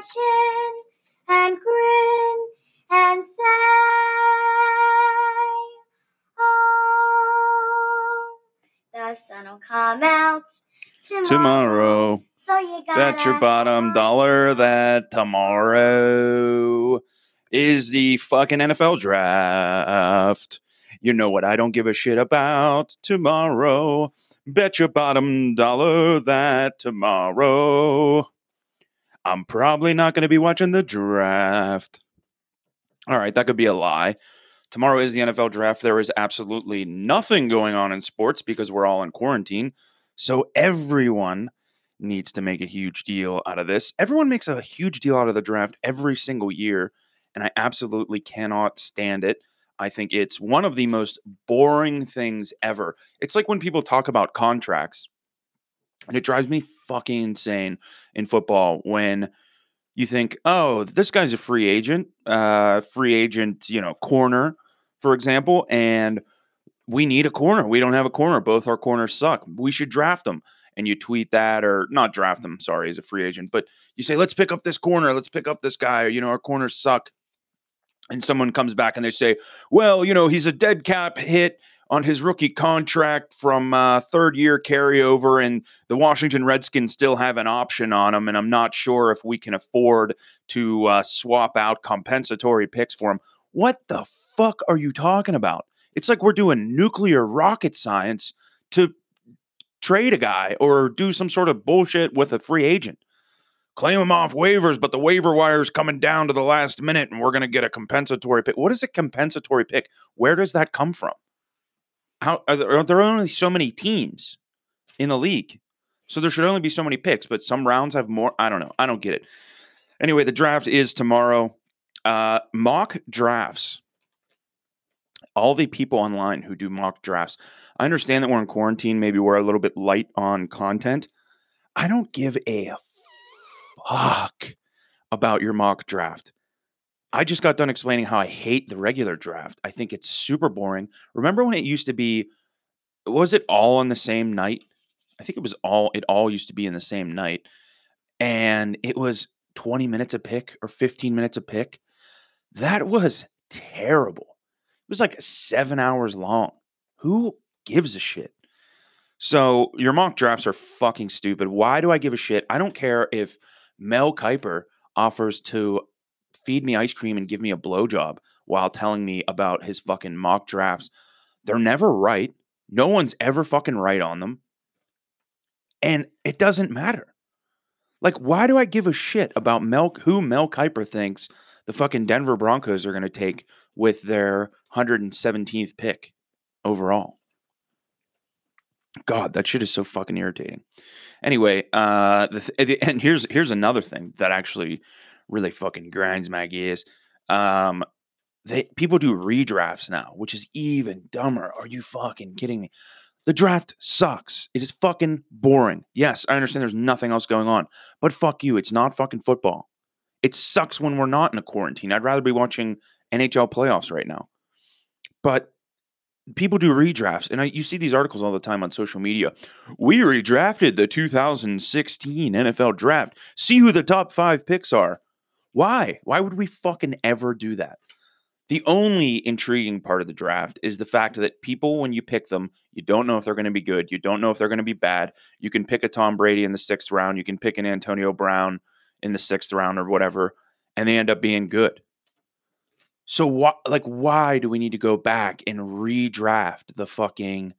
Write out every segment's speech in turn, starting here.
chin and grin and say, Oh, the sun will come out tomorrow. Tomorrow. So you got Bet your bottom dollar that tomorrow is the fucking NFL draft. You know what I don't give a shit about tomorrow. Bet your bottom dollar that tomorrow I'm probably not going to be watching the draft. All right, that could be a lie. Tomorrow is the NFL draft. There is absolutely nothing going on in sports because we're all in quarantine. So everyone needs to make a huge deal out of this. Everyone makes a huge deal out of the draft every single year, and I absolutely cannot stand it. I think it's one of the most boring things ever. It's like when people talk about contracts, and it drives me fucking insane in football when you think, oh, this guy's a free agent, uh, free agent, you know, corner, for example, and we need a corner. We don't have a corner. Both our corners suck. We should draft them. And you tweet that, or not draft them, sorry, as a free agent, but you say, let's pick up this corner. Let's pick up this guy. You know, our corners suck. And someone comes back and they say, well, you know, he's a dead cap hit on his rookie contract from uh, third year carryover, and the Washington Redskins still have an option on him. And I'm not sure if we can afford to uh, swap out compensatory picks for him. What the fuck are you talking about? It's like we're doing nuclear rocket science to trade a guy or do some sort of bullshit with a free agent. Claim him off waivers, but the waiver wire is coming down to the last minute and we're going to get a compensatory pick. What is a compensatory pick? Where does that come from? How are there, are there only so many teams in the league? So there should only be so many picks, but some rounds have more. I don't know. I don't get it. Anyway, the draft is tomorrow. Uh, mock drafts all the people online who do mock drafts. I understand that we're in quarantine. Maybe we're a little bit light on content. I don't give a fuck about your mock draft. I just got done explaining how I hate the regular draft. I think it's super boring. Remember when it used to be, was it all on the same night? I think it was all, it all used to be in the same night. And it was 20 minutes a pick or 15 minutes a pick. That was terrible It was like seven hours long. Who gives a shit? So your mock drafts are fucking stupid. Why do I give a shit? I don't care if Mel Kiper offers to feed me ice cream and give me a blowjob while telling me about his fucking mock drafts. They're never right. No one's ever fucking right on them. And it doesn't matter. Like, why do I give a shit about Mel who Mel Kiper thinks the fucking Denver Broncos are going to take with their 117th pick overall. God, that shit is so fucking irritating. Anyway, uh, the th- and here's here's another thing that actually really fucking grinds my gears. Um, they people do redrafts now, which is even dumber. Are you fucking kidding me? The draft sucks. It is fucking boring. Yes, I understand there's nothing else going on, but fuck you. It's not fucking football. It sucks when we're not in a quarantine. I'd rather be watching NHL playoffs right now. But people do redrafts, and I, you see these articles all the time on social media. We redrafted the 2016 NFL draft. See who the top five picks are. Why? Why would we fucking ever do that? The only intriguing part of the draft is the fact that people, when you pick them, you don't know if they're going to be good. You don't know if they're going to be bad. You can pick a Tom Brady in the sixth round. You can pick an Antonio Brown in the sixth round or whatever, and they end up being good. So what like why do we need to go back and redraft the fucking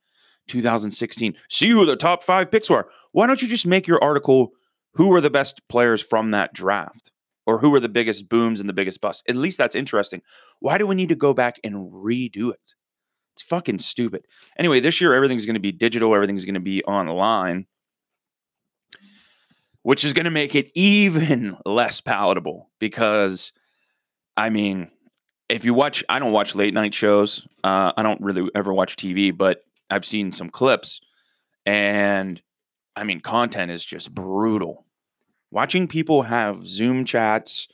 2016? See who the top 5 picks were. Why don't you just make your article who were the best players from that draft or who were the biggest booms and the biggest busts? At least that's interesting. Why do we need to go back and redo it? It's fucking stupid. Anyway, this year everything's going to be digital, everything's going to be online, which is going to make it even less palatable because I mean, if you watch, I don't watch late night shows. Uh, I don't really ever watch TV, but I've seen some clips, and I mean, content is just brutal. Watching people have Zoom chats,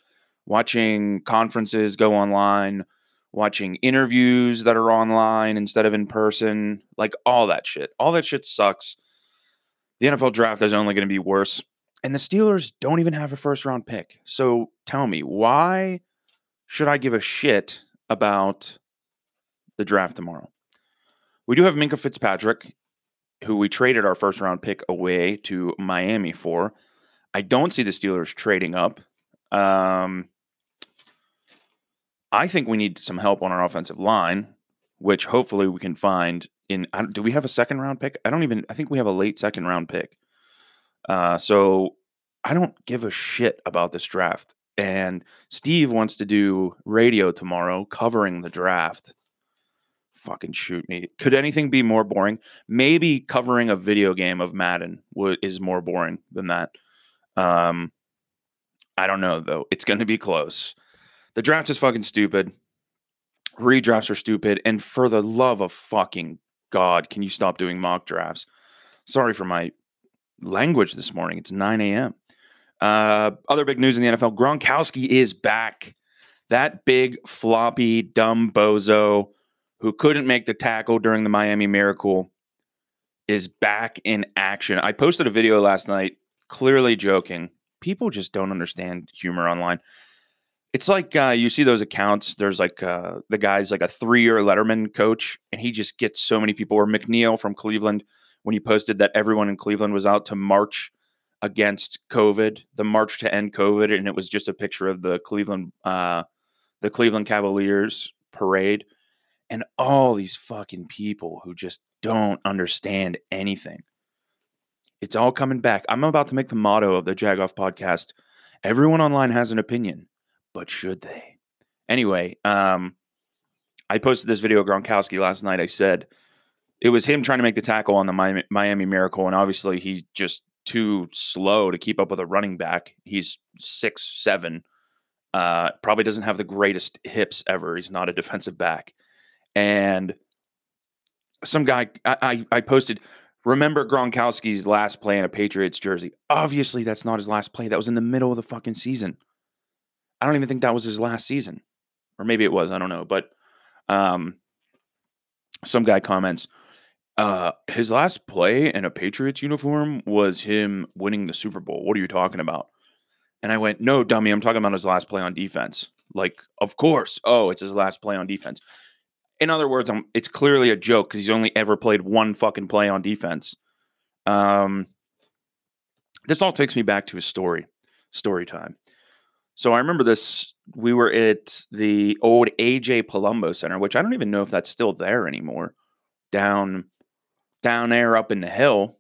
watching conferences go online, watching interviews that are online instead of in person, like all that shit. All that shit sucks. The NFL draft is only going to be worse. And the Steelers don't even have a first round pick. So tell me, why should I give a shit about the draft tomorrow? We do have Minkah Fitzpatrick, who we traded our first round pick away to Miami for. I don't see the Steelers trading up. Um, I think we need some help on our offensive line, which hopefully we can find in. Do we have a second round pick? I don't even. I think we have a late second round pick. Uh, so I don't give a shit about this draft. And Steve wants to do radio tomorrow covering the draft. Fucking shoot me. Could anything be more boring? Maybe covering a video game of Madden is more boring than that. Um, I don't know though. It's going to be close. The draft is fucking stupid. Redrafts are stupid. And for the love of fucking God, can you stop doing mock drafts? Sorry for my language this morning. It's 9 a.m. Uh, other big news in the NFL Gronkowski is back. That big, floppy, dumb bozo who couldn't make the tackle during the Miami Miracle is back in action. I posted a video last night, clearly joking. People just don't understand humor online. It's like uh, you see those accounts. There's like uh, the guy's like a three year Letterman coach, and he just gets so many people. Or McNeil from Cleveland, when he posted that everyone in Cleveland was out to march against COVID, the march to end COVID, and it was just a picture of the Cleveland, uh, the Cleveland Cavaliers parade, and all these fucking people who just don't understand anything. It's all coming back. I'm about to make the motto of the Jagoff podcast. Everyone online has an opinion, but should they? Anyway, um, I posted this video of Gronkowski last night. I said it was him trying to make the tackle on the Miami, Miami Miracle, and obviously he's just too slow to keep up with a running back. He's six seven. Uh, probably doesn't have the greatest hips ever. He's not a defensive back. And some guy I, I, I posted, remember Gronkowski's last play in a Patriots jersey. Obviously, that's not his last play. That was in the middle of the fucking season. I don't even think that was his last season. Or maybe it was, I don't know. But um some guy comments, uh, his last play in a Patriots uniform was him winning the Super Bowl. What are you talking about? And I went, no, dummy, I'm talking about his last play on defense. Like, of course. Oh, it's his last play on defense. In other words, I'm, it's clearly a joke because he's only ever played one fucking play on defense. Um, this all takes me back to a story, story time. So I remember this. We were at the old AJ Palumbo Center, which I don't even know if that's still there anymore, down down there up in the hill.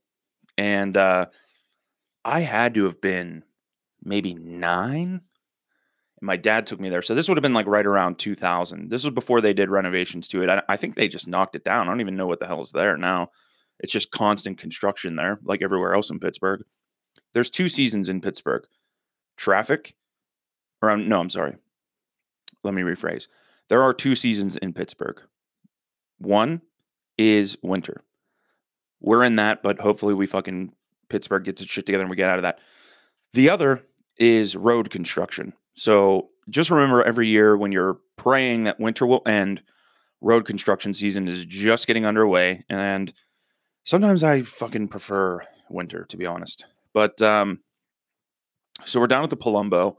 And uh, I had to have been maybe nine. And my dad took me there. So this would have been like right around 2000. This was before they did renovations to it. I, I think they just knocked it down. I don't even know what the hell is there now. It's just constant construction there, like everywhere else in Pittsburgh. There's two seasons in Pittsburgh traffic, or um, no, I'm sorry. Let me rephrase. There are two seasons in Pittsburgh. One is winter. We're in that, but hopefully we fucking Pittsburgh gets its shit together and we get out of that. The other is road construction. So just remember every year when you're praying that winter will end, road construction season is just getting underway. And sometimes I fucking prefer winter, to be honest. But um, so we're down at the Palumbo,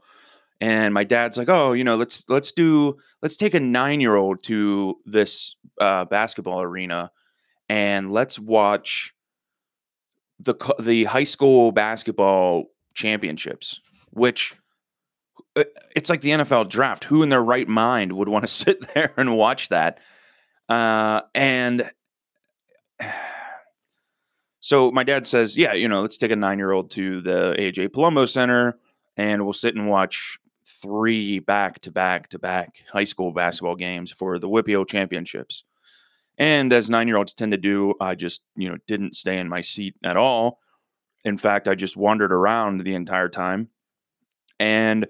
and my dad's like, "Oh, you know, let's let's do let's take a nine year old to this uh, basketball arena and let's watch the the high school basketball championships, which it's like the NFL draft. Who in their right mind would want to sit there and watch that? Uh, and so my dad says, "Yeah, you know, let's take a nine year old to the AJ Palumbo Center, and we'll sit and watch." Three back to back to back high school basketball games for the WPIAL championships. And as nine year olds tend to do, I just, you know, didn't stay in my seat at all. In fact, I just wandered around the entire time. And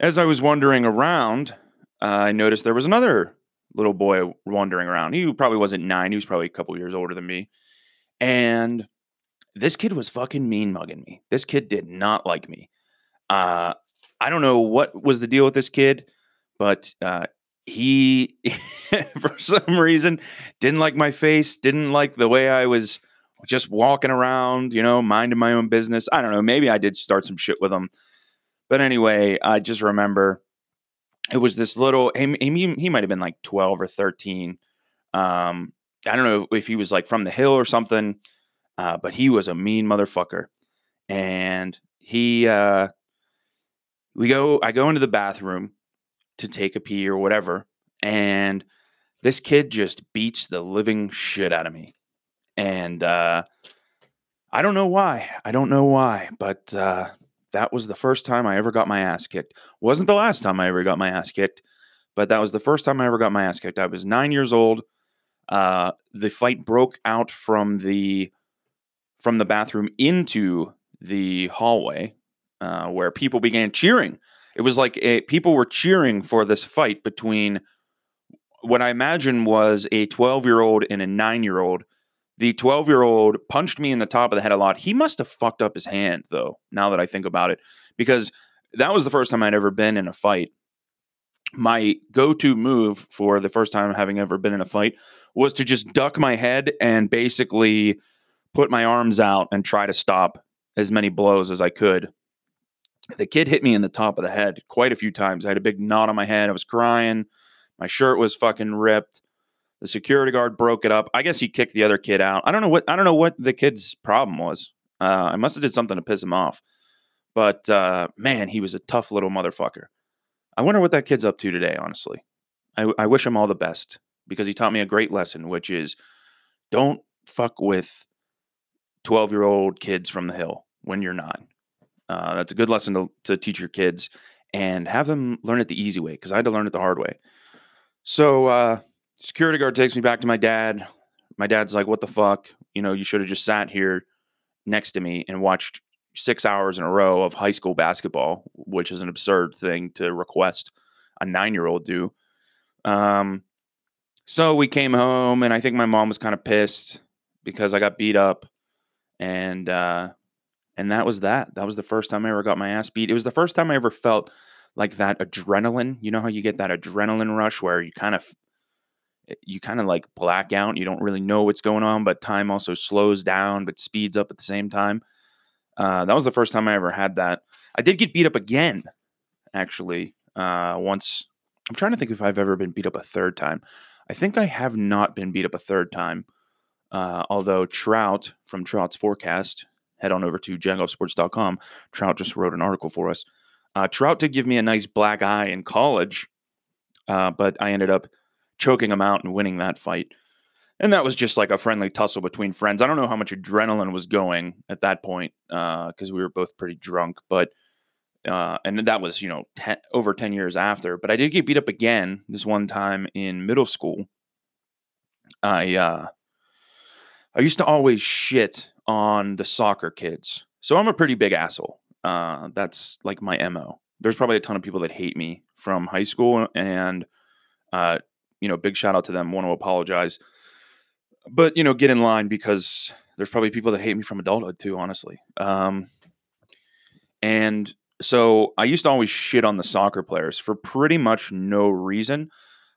as I was wandering around, uh, I noticed there was another little boy wandering around. He probably wasn't nine, he was probably a couple years older than me. And this kid was fucking mean mugging me. This kid did not like me. Uh, I don't know what was the deal with this kid, but uh, he for some reason didn't like my face didn't like the way i was just walking around, you know, minding my own business. I don't know. Maybe I did start some shit with him. But anyway, I just remember it was this little, he, he, he might have been like 12 or 13. Um, I don't know if he was like from the hill or something, uh, but he was a mean motherfucker. And he, uh, we go, I go into the bathroom to take a pee or whatever. And this kid just beats the living shit out of me. And, uh, I don't know why. I don't know why, but, uh, that was the first time I ever got my ass kicked. Wasn't the last time I ever got my ass kicked, but that was the first time I ever got my ass kicked. I was nine years old. Uh, the fight broke out from the from the bathroom into the hallway, uh, where people began cheering. It was like a, people were cheering for this fight between what I imagine was a 12 year old and a nine year old. The 12 year old punched me in the top of the head a lot. He must have fucked up his hand, though, now that I think about it, because that was the first time I'd ever been in a fight. My go to move for the first time having ever been in a fight was to just duck my head and basically put my arms out and try to stop as many blows as I could. The kid hit me in the top of the head quite a few times. I had a big knot on my head. I was crying. My shirt was fucking ripped. The security guard broke it up. I guess he kicked the other kid out. I don't know what I don't know what the kid's problem was. Uh, I must have did something to piss him off. But uh, man, he was a tough little motherfucker. I wonder what that kid's up to today. Honestly, I, I wish him all the best because he taught me a great lesson, which is don't fuck with twelve year old kids from the hill when you're nine. Uh, that's a good lesson to, to teach your kids and have them learn it the easy way because I had to learn it the hard way. So uh, security guard takes me back to my dad. My dad's like, "What the fuck? You know, you should have just sat here next to me and watched six hours in a row of high school basketball, which is an absurd thing to request a nine-year-old do." Um, so we came home, and I think my mom was kind of pissed because I got beat up, and uh, and that was that. That was the first time I ever got my ass beat. It was the first time I ever felt like that adrenaline. You know how you get that adrenaline rush where you kind of you kind of like black out. You don't really know what's going on, but time also slows down but speeds up at the same time. Uh, that was the first time I ever had that. I did get beat up again, actually. Uh, once I'm trying to think if I've ever been beat up a third time. I think I have not been beat up a third time. Uh, although Trout from Trout's Forecast, head on over to jagoffsports.com. Trout just wrote an article for us. Uh, Trout did give me a nice black eye in college, uh, but I ended up choking him out and winning that fight. And that was just like a friendly tussle between friends. I don't know how much adrenaline was going at that point because uh, we were both pretty drunk, but uh, and that was you know ten, over ten years after. But I did get beat up again this one time in middle school. I uh, I used to always shit on the soccer kids, so I'm a pretty big asshole. Uh, that's like my mo. There's probably a ton of people that hate me from high school, and uh, you know, big shout out to them. Want to apologize, but you know, get in line because there's probably people that hate me from adulthood too. Honestly, um, and so I used to always shit on the soccer players for pretty much no reason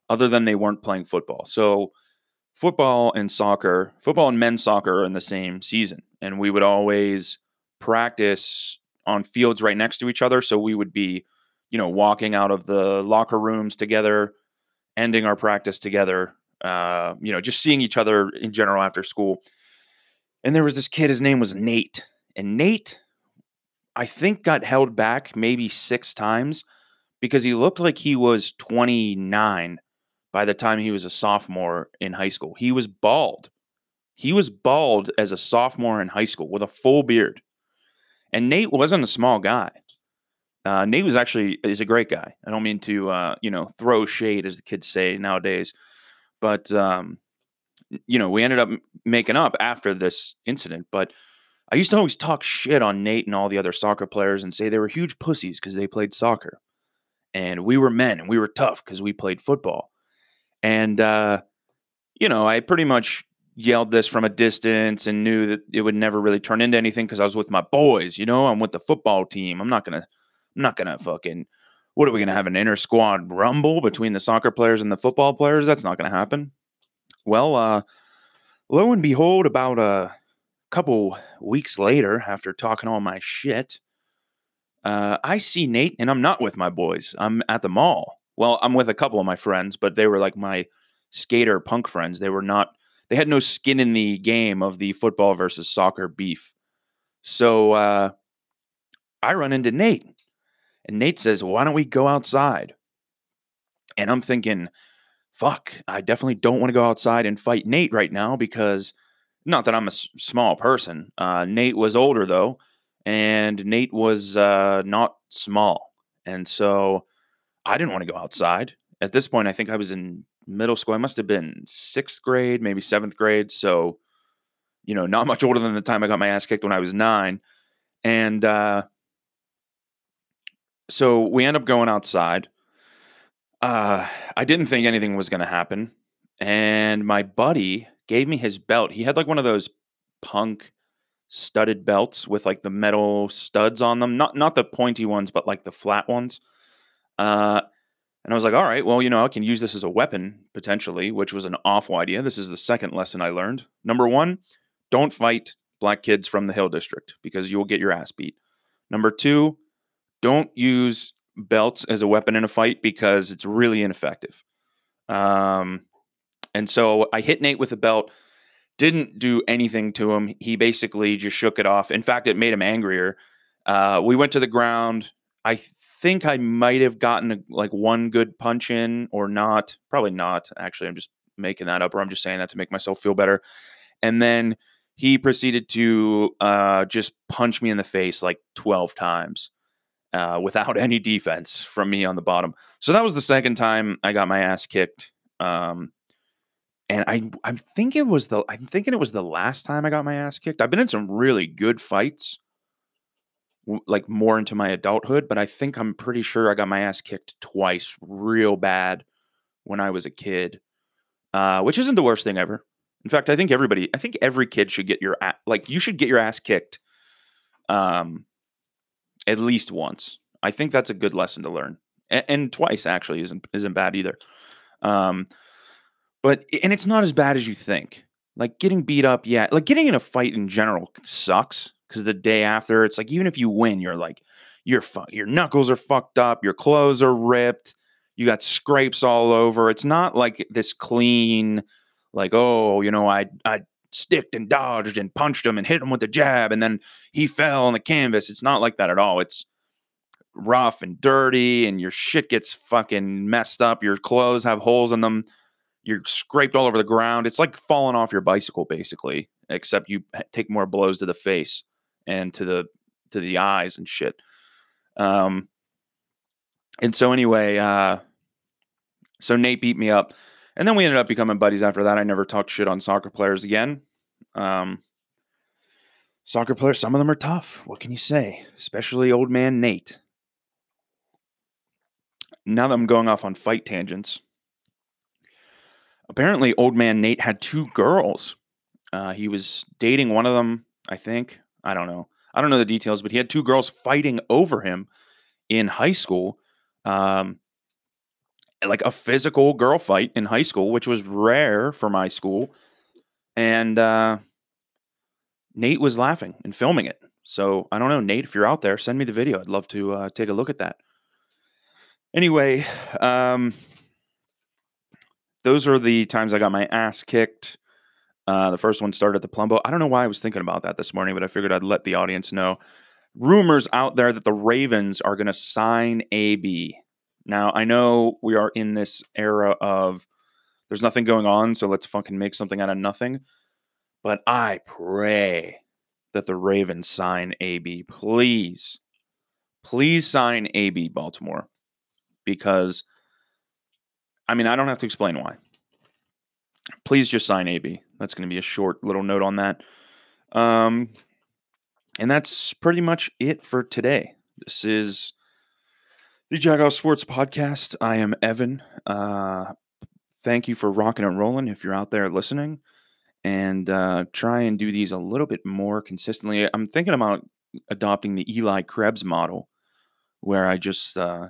other than they weren't playing football. So football and soccer, football and men's soccer are in the same season, and we would always practice on fields right next to each other. So we would be, you know, walking out of the locker rooms together, ending our practice together, uh, you know, just seeing each other in general after school. And there was this kid, his name was Nate. And Nate, I think, got held back maybe six times because he looked like he was 29 by the time he was a sophomore in high school. He was bald. He was bald as a sophomore in high school with a full beard. And Nate wasn't a small guy. Uh, Nate was actually is a great guy. I don't mean to uh, you know throw shade as the kids say nowadays, but um, you know we ended up making up after this incident. But I used to always talk shit on Nate and all the other soccer players and say they were huge pussies because they played soccer, and we were men and we were tough because we played football. And uh, you know I pretty much yelled this from a distance and knew that it would never really turn into anything because I was with my boys. You know, I'm with the football team. I'm not gonna, I'm not gonna fucking. What are we gonna have an inter squad rumble between the soccer players and the football players? That's not gonna happen. Well, uh, lo and behold, about a couple weeks later, after talking all my shit, uh, I see Nate, and I'm not with my boys. I'm at the mall. Well, I'm with a couple of my friends, but they were like my skater punk friends. They were not. They had no skin in the game of the football versus soccer beef. So uh, I run into Nate, and Nate says, "Why don't we go outside?" And I'm thinking, "Fuck, I definitely don't want to go outside and fight Nate right now because." Not that I'm a s- small person. Uh, Nate was older though, and Nate was uh, not small, and so I didn't want to go outside. At this point, I think I was in middle school. I must have been sixth grade, maybe seventh grade. So, you know, not much older than the time I got my ass kicked when I was nine. And uh, so we end up going outside. Uh, I didn't think anything was going to happen. And my buddy gave me his belt. He had like one of those punk studded belts with like the metal studs on them. Not not the pointy ones, but like the flat ones. Uh, and I was like, all right, well, you know, I can use this as a weapon potentially, which was an awful idea. This is the second lesson I learned. Number one, don't fight black kids from the Hill District because you will get your ass beat. Number two, don't use belts as a weapon in a fight because it's really ineffective. Um, and so I hit Nate with a belt, didn't do anything to him. He basically just shook it off. In fact, it made him angrier. Uh, we went to the ground. I think I might have gotten a, like one good punch in or not. Probably not. Actually, I'm just making that up or I'm just saying that to make myself feel better. And then he proceeded to uh, just punch me in the face like 12 times uh, without any defense from me on the bottom. So that was the second time I got my ass kicked. Um, and I I think it was the I'm thinking it was the last time I got my ass kicked. I've been in some really good fights like more into my adulthood, but I think I'm pretty sure I got my ass kicked twice real bad when I was a kid. Uh, which isn't the worst thing ever. In fact, I think everybody I think every kid should get your like you should get your ass kicked um at least once. I think that's a good lesson to learn. And, and twice actually isn't isn't bad either. Um but and it's not as bad as you think. Like getting beat up, yeah. Like getting in a fight in general sucks because the day after, it's like even if you win, you're like your fu- your knuckles are fucked up, your clothes are ripped, you got scrapes all over. It's not like this clean, like oh, you know, I I sticked and dodged and punched him and hit him with a jab, and then he fell on the canvas. It's not like that at all. It's rough and dirty, and your shit gets fucking messed up. Your clothes have holes in them you're scraped all over the ground. It's like falling off your bicycle, basically, except you take more blows to the face and to the to the eyes and shit. Um, and so anyway, uh, so Nate beat me up, and then we ended up becoming buddies after that. I never talked shit on soccer players again. Um, soccer players, some of them are tough. What can you say? Especially old man Nate. Now that I'm going off on fight tangents, apparently old man Nate had two girls. Uh, he was dating one of them, I think. I don't know. I don't know the details, but he had two girls fighting over him in high school. Um, like a physical girl fight in high school, which was rare for my school. And uh, Nate was laughing and filming it. So I don't know, Nate, if you're out there, send me the video. I'd love to uh, take a look at that. Anyway, um, those are the times I got my ass kicked. Uh, the first one started at the Palumbo. I don't know why I was thinking about that this morning, but I figured I'd let the audience know. Rumors out there that the Ravens are going to sign AB. Now, I know we are in this era of there's nothing going on, so let's fucking make something out of nothing. But I pray that the Ravens sign AB. Please, please sign AB, Baltimore, because I mean, I don't have to explain why. Please just sign AB. That's going to be a short little note on that. Um, and that's pretty much it for today. This is the Jagoff Sports Podcast. I am Evan. Uh, thank you for rocking and rolling if you're out there listening. And uh, try and do these a little bit more consistently. I'm thinking about adopting the Eli Krebs model, where I just uh,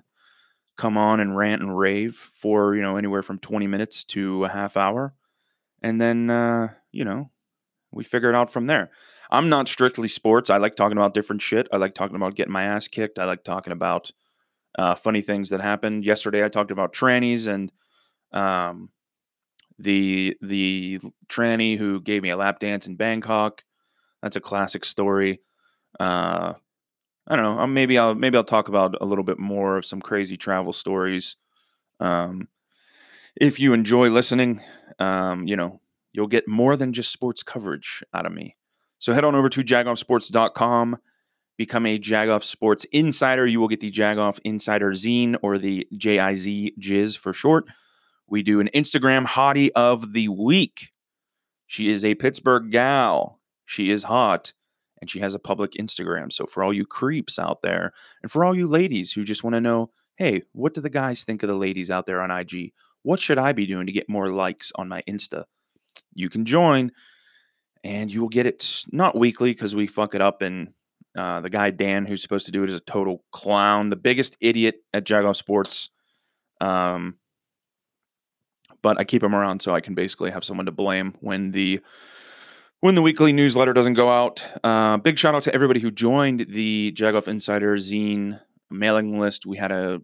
come on and rant and rave for you know anywhere from 20 minutes to a half hour and then uh, you know we figure it out from there I'm not strictly sports. I like talking about different shit. I like talking about getting my ass kicked. I like talking about uh, funny things that happened. Yesterday, I talked about trannies and um, the the tranny who gave me a lap dance in Bangkok. That's a classic story. Uh, I don't know. um, Maybe I'll maybe I'll talk about a little bit more of some crazy travel stories. Um, if you enjoy listening, um, you know you'll get more than just sports coverage out of me. So head on over to jagoffsports.com, become a Jagoff Sports Insider. You will get the Jagoff Insider Zine or the JIZ Jizz for short. We do an Instagram hottie of the week. She is a Pittsburgh gal. She is hot and she has a public Instagram. So for all you creeps out there and for all you ladies who just want to know, hey, what do the guys think of the ladies out there on IG? What should I be doing to get more likes on my Insta? You can join and you will get it not weekly because we fuck it up and uh, the guy Dan who's supposed to do it is a total clown, the biggest idiot at Jagoff Sports. Um, but I keep him around so I can basically have someone to blame when the when the weekly newsletter doesn't go out. Uh, big shout out to everybody who joined the Jagoff Insider Zine mailing list. We had a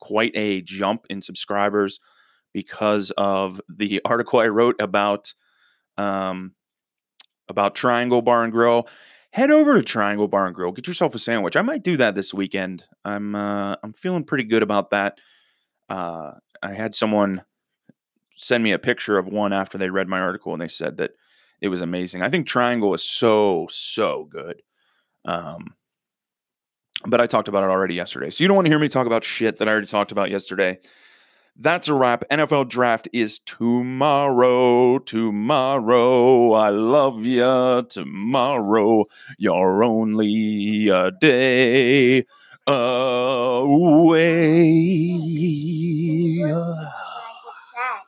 quite a jump in subscribers because of the article I wrote about um, about Triangle Bar and Grill. Head over to Triangle Bar and Grill. Get yourself a sandwich. I might do that this weekend. I'm uh, I'm feeling pretty good about that. Uh, I had someone send me a picture of one after they read my article, and they said that it was amazing. I think Triangle is so so good. Um, but I talked about it already yesterday. So you don't want to hear me talk about shit that I already talked about yesterday. That's a wrap. NFL draft is tomorrow. Tomorrow. I love ya. Tomorrow. You're only a day away. When I get sad,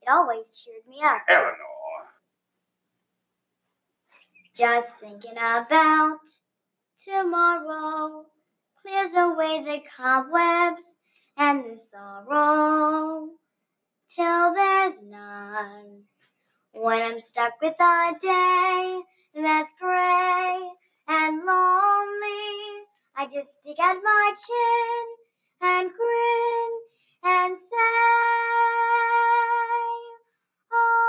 it always cheered me up. Eleanor. Just thinking about tomorrow clears away the cobwebs and the sorrow till there's none. When I'm stuck with a day that's gray and lonely, I just stick out my chin and grin and say.